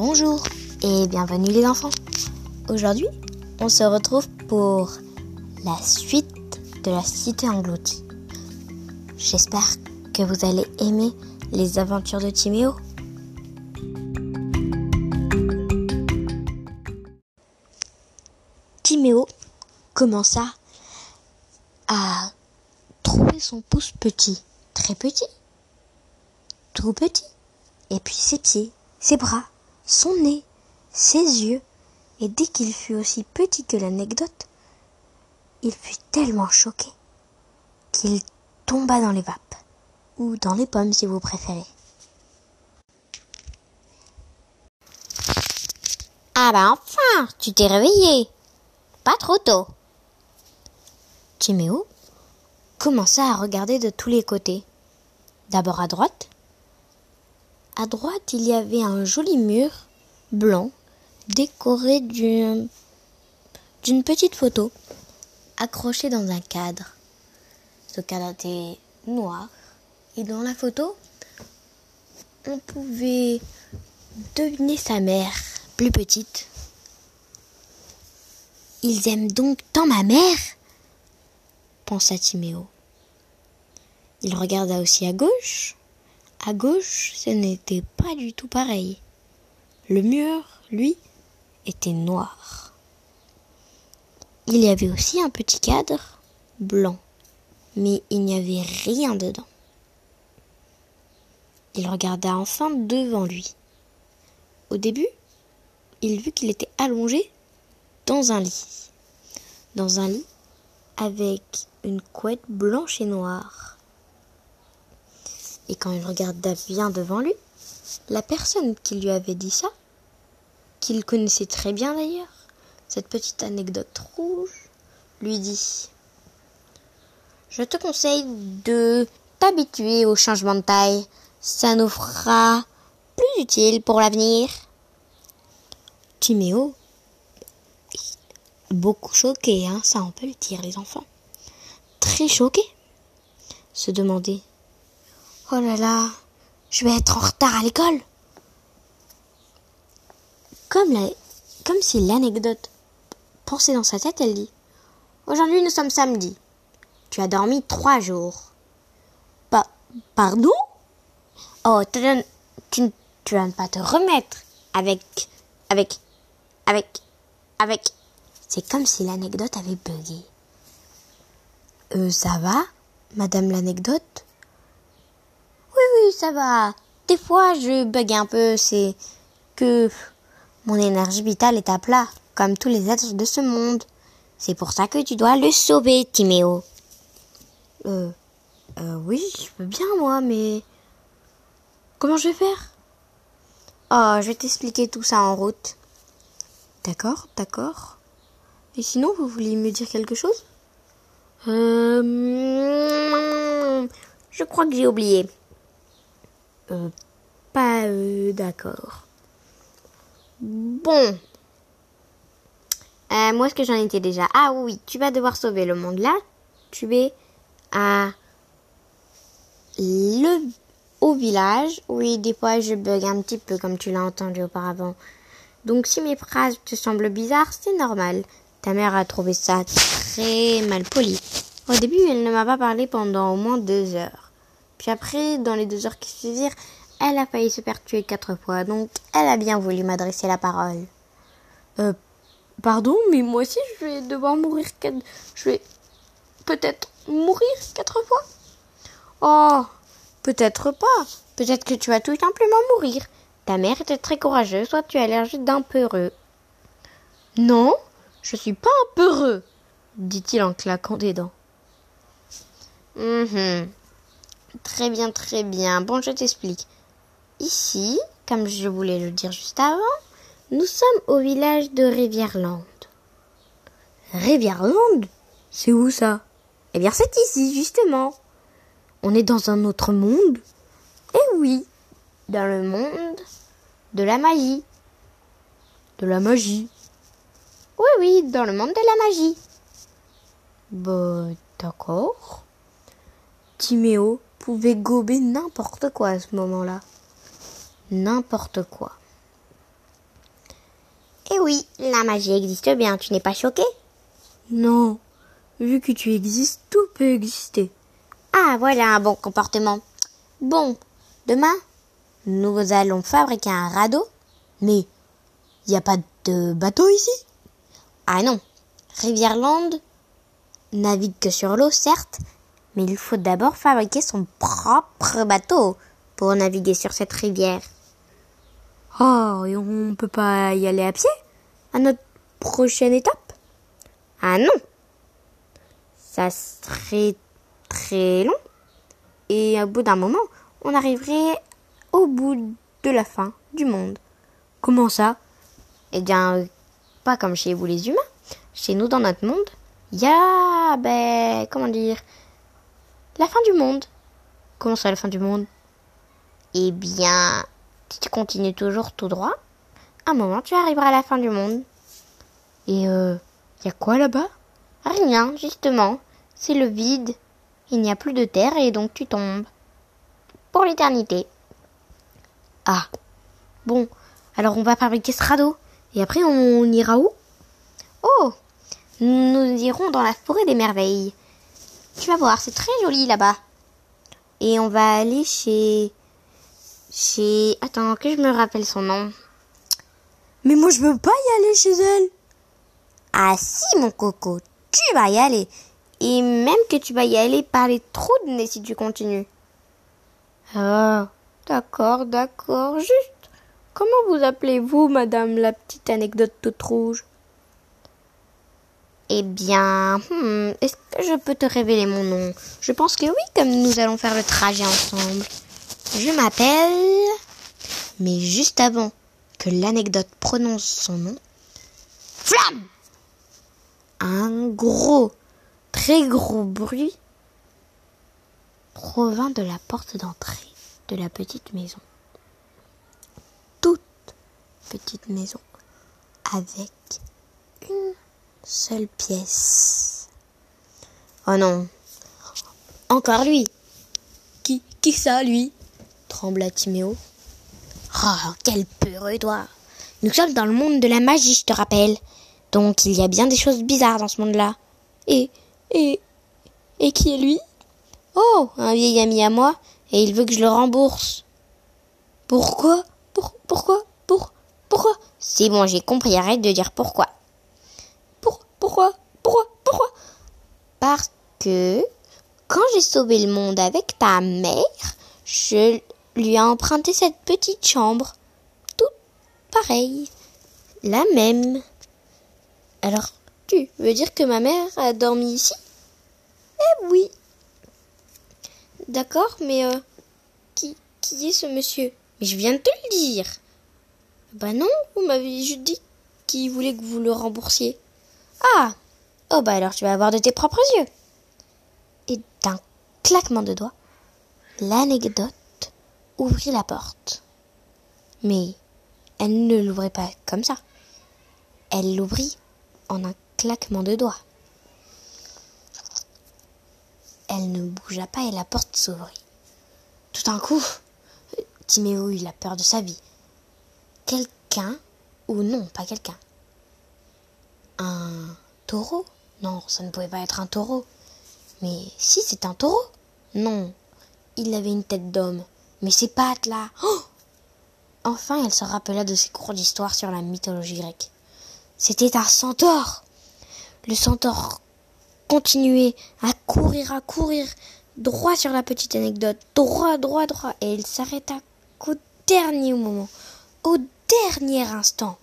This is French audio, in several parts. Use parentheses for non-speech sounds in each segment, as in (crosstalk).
Bonjour et bienvenue les enfants. Aujourd'hui, on se retrouve pour la suite de la cité engloutie. J'espère que vous allez aimer les aventures de Timéo. Timéo commença à trouver son pouce petit, très petit, tout petit, et puis ses pieds, ses bras, son nez, ses yeux, et dès qu'il fut aussi petit que l'anecdote, il fut tellement choqué qu'il tomba dans les vapes, ou dans les pommes si vous préférez. Ah bah enfin, tu t'es réveillé. Pas trop tôt. Timéo commença à regarder de tous les côtés. D'abord à droite. À droite, il y avait un joli mur blanc décoré d'une petite photo accrochée dans un cadre. Ce cadre était noir et dans la photo, on pouvait deviner sa mère, plus petite. Ils aiment donc tant ma mère pensa Timéo. Il regarda aussi à gauche. À gauche, ce n'était pas du tout pareil. Le mur, lui, était noir. Il y avait aussi un petit cadre blanc, mais il n'y avait rien dedans. Il regarda enfin devant lui. Au début, il vit qu'il était allongé dans un lit. Dans un lit avec une couette blanche et noire. Et quand il regarda bien devant lui, la personne qui lui avait dit ça, qu'il connaissait très bien d'ailleurs, cette petite anecdote rouge, lui dit Je te conseille de t'habituer au changement de taille. Ça nous fera plus utile pour l'avenir. Timéo, beaucoup choqué, hein, ça on peut le dire les enfants. Très choqué, se demandait Oh là là, je vais être en retard à l'école. Comme, la, comme si l'anecdote pensait dans sa tête, elle dit Aujourd'hui nous sommes samedi. Tu as dormi trois jours. Pa pardon? Oh, tu, tu, tu vas pas te remettre avec, avec, avec, avec. C'est comme si l'anecdote avait bugué. Euh, ça va, madame l'anecdote? Ça va. Des fois, je bug un peu, c'est que mon énergie vitale est à plat, comme tous les êtres de ce monde. C'est pour ça que tu dois le sauver, Timéo. Euh, euh, oui, je veux bien, moi, mais... Comment je vais faire? Oh, je vais t'expliquer tout ça en route. D'accord, d'accord. Et sinon, vous voulez me dire quelque chose? Euh, Je crois que j'ai oublié. Euh, pas euh, d'accord. Bon. Euh, moi, ce que j'en étais déjà? Ah oui, tu vas devoir sauver le monde là. Tu es à le au village. Oui, des fois je bug un petit peu comme tu l'as entendu auparavant. Donc si mes phrases te semblent bizarres, c'est normal. Ta mère a trouvé ça très mal poli. Au début, elle ne m'a pas parlé pendant au moins deux heures. Puis après, dans les deux heures qui suivirent, elle a failli se faire tuer quatre fois. Donc, elle a bien voulu m'adresser la parole. Euh, pardon, mais moi aussi, je vais devoir mourir quatre... Je vais peut-être mourir quatre fois Oh, peut-être pas. Peut-être que tu vas tout simplement mourir. Ta mère était très courageuse, soit tu as l'air juste d'un peureux. Non, je suis pas un peureux, dit-il en claquant des dents. Mhm. Très bien, très bien. Bon, je t'explique. Ici, comme je voulais le dire juste avant, nous sommes au village de Rivièreland. Rivièreland C'est où ça? Eh bien, c'est ici, justement. On est dans un autre monde Eh oui, dans le monde de la magie. De la magie Oui, oui, dans le monde de la magie. Bah, d'accord. Timéo pouvait gober n'importe quoi à ce moment-là. N'importe quoi. Eh oui, la magie existe bien, tu n'es pas choqué? Non, vu que tu existes, tout peut exister. Ah, voilà un bon comportement. Bon, demain, nous allons fabriquer un radeau. Mais il n'y a pas de bateau ici? Ah non, Rivière-Land navigue que sur l'eau, certes, mais il faut d'abord fabriquer son propre bateau pour naviguer sur cette rivière. Oh, et on peut pas y aller à pied? À notre prochaine étape? Ah non Ça serait très long. Et au bout d'un moment, on arriverait au bout de la fin du monde. Comment ça? Eh bien, pas comme chez vous les humains. Chez nous, dans notre monde, il y a, ben, comment dire, la fin du monde. Comment ça, la fin du monde? Eh bien, si tu continues toujours tout droit, un moment, tu arriveras à la fin du monde. Et euh, y a quoi là-bas? Rien, justement. C'est le vide. Il n'y a plus de terre et donc tu tombes. Pour l'éternité. Ah. Bon, alors on va fabriquer ce radeau. Et après, on ira où? Oh Nous irons dans la forêt des merveilles. Tu vas voir, c'est très joli là-bas. Et on va aller chez... Chez... Attends, que je me rappelle son nom. Mais moi, je veux pas y aller chez elle. Ah si, mon coco, tu vas y aller. Et même que tu vas y aller par les trous de nez si tu continues. Ah, d'accord, d'accord. Juste, comment vous appelez-vous, madame, la petite anecdote toute rouge? Eh bien, hmm, est-ce que je peux te révéler mon nom? Je pense que oui, comme nous allons faire le trajet ensemble. Je m'appelle... Mais juste avant que l'anecdote prononce son nom, flamme Un gros, très gros bruit provint de la porte d'entrée de la petite maison. Toute petite maison avec seule pièce. Oh non. Encore lui. Qui, qui ça, lui? Trembla Timéo. Oh, quel peureux toi Nous sommes dans le monde de la magie, je te rappelle. Donc il y a bien des choses bizarres dans ce monde-là. Et, et, et qui est lui? Oh, un vieil ami à moi, et il veut que je le rembourse. Pourquoi? Pour, Pourquoi? Pour, Pourquoi? C'est bon, j'ai compris, arrête de dire pourquoi. Pour, pourquoi Pourquoi Pourquoi Parce que quand j'ai sauvé le monde avec ta mère, je lui ai emprunté cette petite chambre. Tout pareil. La même. Alors, tu veux dire que ma mère a dormi ici? Eh oui. D'accord, mais euh, qui, qui est ce monsieur? Mais je viens de te le dire. Bah non, vous m'avez juste dit qu'il voulait que vous le remboursiez. Ah Oh bah alors tu vas avoir de tes propres yeux. Et d'un claquement de doigts, l'anecdote ouvrit la porte. Mais elle ne l'ouvrait pas comme ça. Elle l'ouvrit en un claquement de doigts. Elle ne bougea pas et la porte s'ouvrit. Tout d'un coup, Timéo eut la peur de sa vie. Quelqu'un, ou non, pas quelqu'un. Un taureau Non, ça ne pouvait pas être un taureau. Mais si, c'est un taureau Non, il avait une tête d'homme. Mais ses pattes là oh Enfin, elle se rappela de ses cours d'histoire sur la mythologie grecque. C'était un centaure Le centaure continuait à courir, à courir, droit sur la petite anecdote, droit, droit, droit, et il s'arrêta qu'au dernier moment, au dernier instant.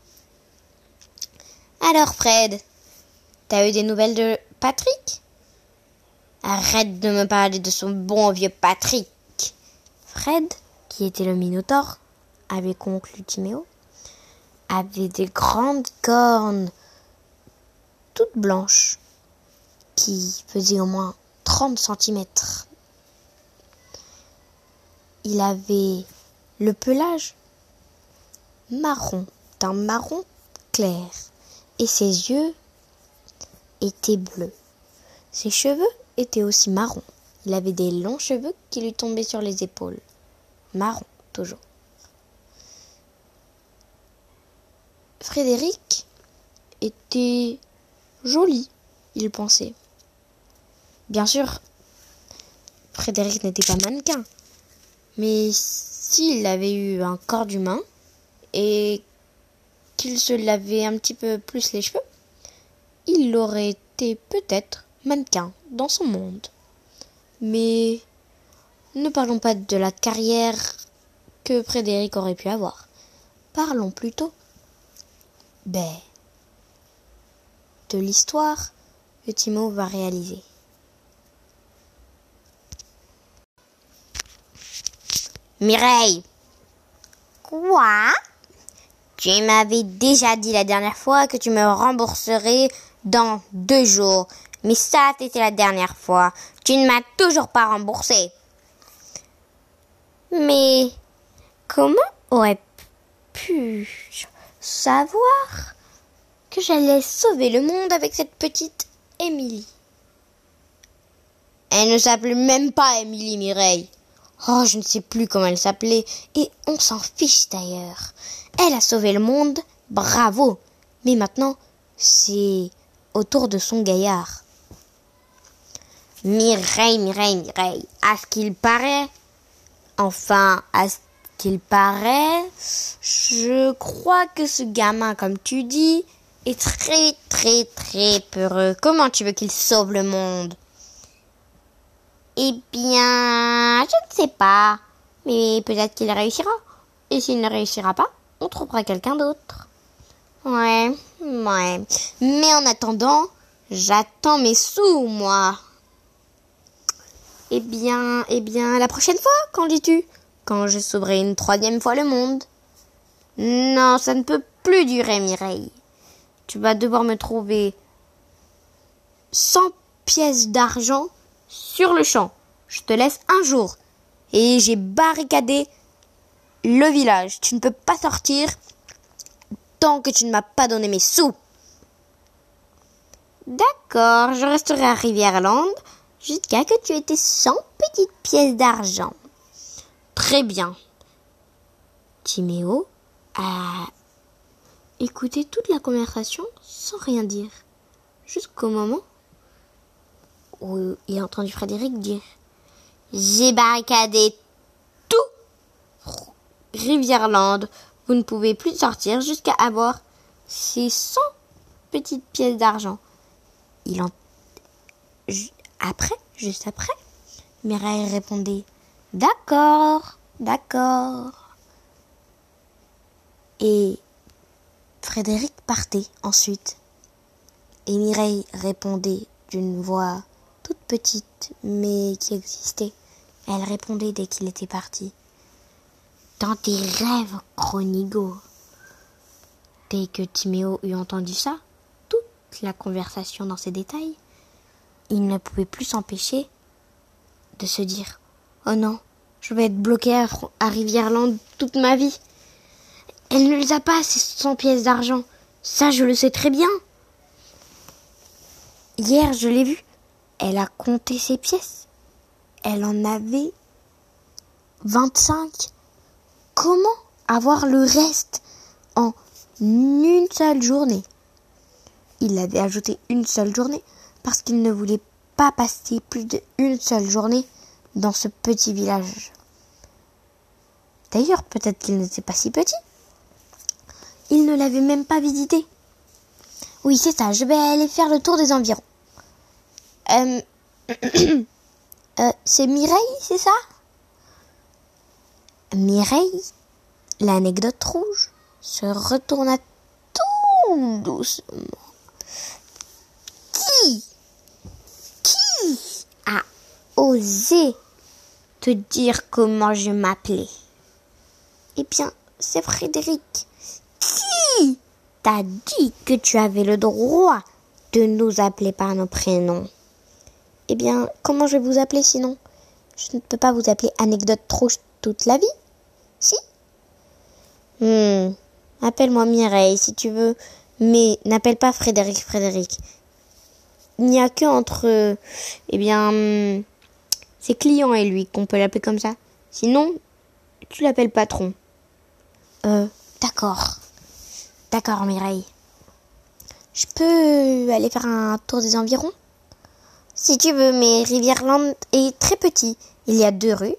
Alors, Fred, t'as eu des nouvelles de Patrick? Arrête de me parler de son bon vieux Patrick. Fred, qui était le Minotaure, avait conclu Timéo, avait des grandes cornes toutes blanches qui faisaient au moins 30 centimètres. Il avait le pelage marron, d'un marron clair, et ses yeux étaient bleus. Ses cheveux étaient aussi marrons. Il avait des longs cheveux qui lui tombaient sur les épaules. Marron, toujours. Frédéric était joli, il pensait. Bien sûr, Frédéric n'était pas mannequin, mais s'il avait eu un corps d'humain et qu'il se lavait un petit peu plus les cheveux, il aurait été peut-être mannequin dans son monde. Mais ne parlons pas de la carrière que Frédéric aurait pu avoir. Parlons plutôt ben, de l'histoire que Timo va réaliser. Mireille Quoi? Tu m'avais déjà dit la dernière fois que tu me rembourserais dans deux jours. Mais ça, c'était la dernière fois. Tu ne m'as toujours pas remboursé. Mais comment aurais pu savoir que j'allais sauver le monde avec cette petite Émilie? Elle ne s'appelait même pas Émilie Mireille. Oh, je ne sais plus comment elle s'appelait, et on s'en fiche d'ailleurs. Elle a sauvé le monde, bravo. Mais maintenant, c'est au tour de son gaillard. Mireille, Mireille, Mireille, à ce qu'il paraît, enfin, à ce qu'il paraît, je crois que ce gamin, comme tu dis, est très, très, très peureux. Comment tu veux qu'il sauve le monde? Eh bien, je ne sais pas. Mais peut-être qu'il réussira. Et s'il ne réussira pas, on trouvera quelqu'un d'autre. Ouais, ouais. Mais en attendant, j'attends mes sous, moi. Eh bien, eh bien, la prochaine fois, qu'en dis-tu? Quand je sauverai une troisième fois le monde. Non, ça ne peut plus durer, Mireille. Tu vas devoir me trouver 100 pièces d'argent sur le champ. Je te laisse un jour. Et j'ai barricadé le village. Tu ne peux pas sortir tant que tu ne m'as pas donné mes sous. D'accord, je resterai à Rivière-Land jusqu'à que tu aies tes 100 petites pièces d'argent. Très bien. Timéo a écouté toute la conversation sans rien dire, jusqu'au moment où il a entendu Frédéric dire J'ai barricadé tout Rivière-Land. Vous ne pouvez plus sortir jusqu'à avoir ces 100 petites pièces d'argent. Il en... Après, juste après, Mireille répondait D'accord, d'accord. Et Frédéric partait ensuite. Et Mireille répondait d'une voix toute petite, mais qui existait. Elle répondait dès qu'il était parti. Dans tes rêves, Chronigo. Dès que Timéo eut entendu ça, toute la conversation dans ses détails, il ne pouvait plus s'empêcher de se dire Oh non, je vais être bloqué à, Rivière-Land toute ma vie. Elle ne les a pas, ces 100 pièces d'argent. Ça, je le sais très bien. Hier, je l'ai vue. Elle a compté ses pièces. Elle en avait 25. Comment avoir le reste en une seule journée? Il avait ajouté une seule journée parce qu'il ne voulait pas passer plus d'une seule journée dans ce petit village. D'ailleurs, peut-être qu'il n'était pas si petit. Il ne l'avait même pas visité. Oui, c'est ça, je vais aller faire le tour des environs. Euh, (clears throat) euh, c'est Mireille, c'est ça? Mireille, l'anecdote rouge, se retourna tout doucement. Qui Qui a osé te dire comment je m'appelais? Eh bien, c'est Frédéric. Qui t'a dit que tu avais le droit de nous appeler par nos prénoms? Eh bien, comment je vais vous appeler sinon? Je ne peux pas vous appeler anecdote rouge toute la vie Si Hmm. Appelle-moi Mireille si tu veux, mais n'appelle pas Frédéric Frédéric. Il n'y a que entre, eh bien, hmm, ses clients et lui qu'on peut l'appeler comme ça. Sinon, tu l'appelles patron. Euh, d'accord. D'accord, Mireille. Je peux aller faire un tour des environs? Si tu veux, mais Rivierland est très petit. Il y a deux rues.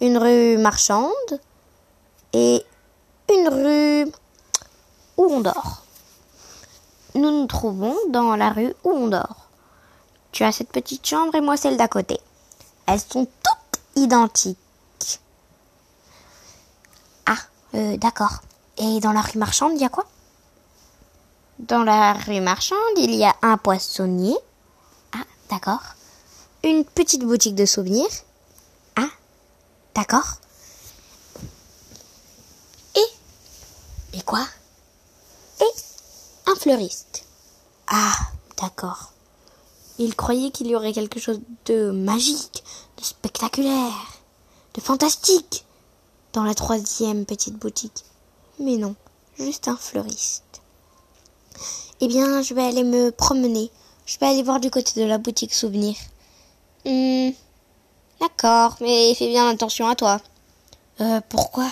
Une rue marchande et une rue où on dort. Nous nous trouvons dans la rue où on dort. Tu as cette petite chambre et moi celle d'à côté. Elles sont toutes identiques. Ah, euh, d'accord. Et dans la rue marchande, il y a quoi? Dans la rue marchande, il y a un poissonnier. Ah, d'accord. Une petite boutique de souvenirs. Ah, d'accord. Quoi? Et un fleuriste. Ah, d'accord. Il croyait qu'il y aurait quelque chose de magique, de spectaculaire, de fantastique dans la troisième petite boutique. Mais non, juste un fleuriste. Eh bien, je vais aller me promener. Je vais aller voir du côté de la boutique souvenir. Hmm, D'accord, mais fais bien attention à toi. Euh, pourquoi?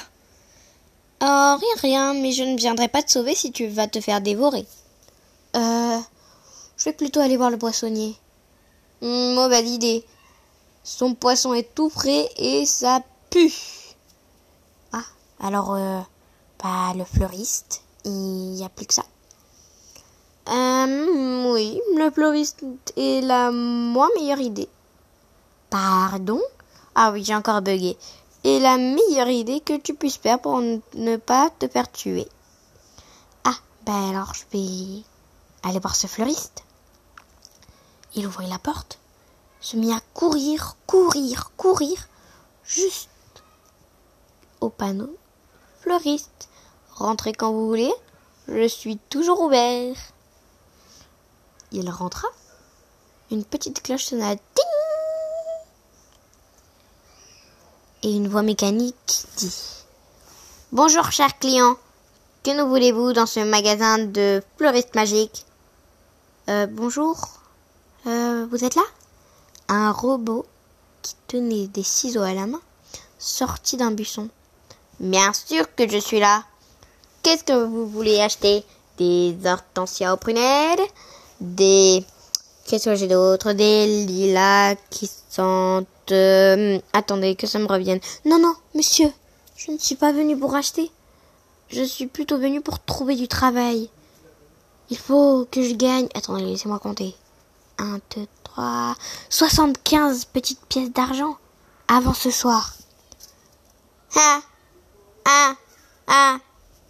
Oh, rien, rien, mais je ne viendrai pas te sauver si tu vas te faire dévorer. Euh, je vais plutôt aller voir le poissonnier. Hmm, mauvaise idée. Son poisson est tout frais et ça pue. Ah, alors, euh, bah, le fleuriste, il n'y a plus que ça. Euh, oui, le fleuriste est la moins meilleure idée. Pardon? Ah oui, j'ai encore bugué. La meilleure idée que tu puisses faire pour ne pas te faire tuer. Ah, ben alors je vais aller voir ce fleuriste. Il ouvrit la porte, se mit à courir, courir, courir, juste au panneau. Fleuriste, rentrez quand vous voulez, je suis toujours ouvert. Il rentra. Une petite cloche sonna. Et une voix mécanique dit Bonjour, cher client. Que nous voulez-vous dans ce magasin de fleuristes magiques? Euh, Bonjour. Euh, vous êtes là? Un robot qui tenait des ciseaux à la main sortit d'un buisson. Bien sûr que je suis là. Qu'est-ce que vous voulez acheter? Des hortensias aux prunelles Des... Qu'est-ce que j'ai d'autre? Des lilas qui sentent... euh, Attendez, que ça me revienne. Non, non, monsieur, je ne suis pas venu pour acheter. Je suis plutôt venu pour trouver du travail. Il faut que je gagne... Attendez, laissez-moi compter. Un, deux, trois... 75 petites pièces d'argent avant ce soir. Ah, ah, ah,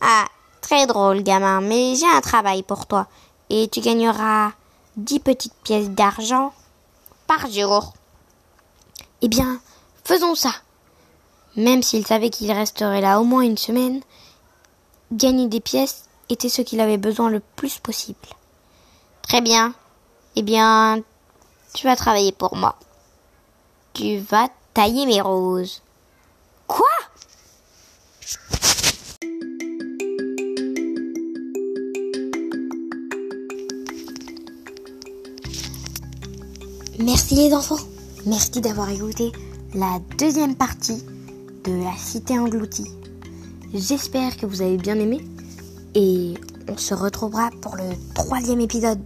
ah, très drôle, gamin, mais j'ai un travail pour toi. Et tu gagneras dix petites pièces d'argent par jour. Eh bien, faisons ça. Même s'il savait qu'il resterait là au moins une semaine, gagner des pièces était ce qu'il avait besoin le plus possible. Très bien. Eh bien, tu vas travailler pour moi. Tu vas tailler mes roses. Quoi? Merci les enfants. Merci d'avoir écouté la deuxième partie de la cité engloutie. J'espère que vous avez bien aimé et on se retrouvera pour le troisième épisode.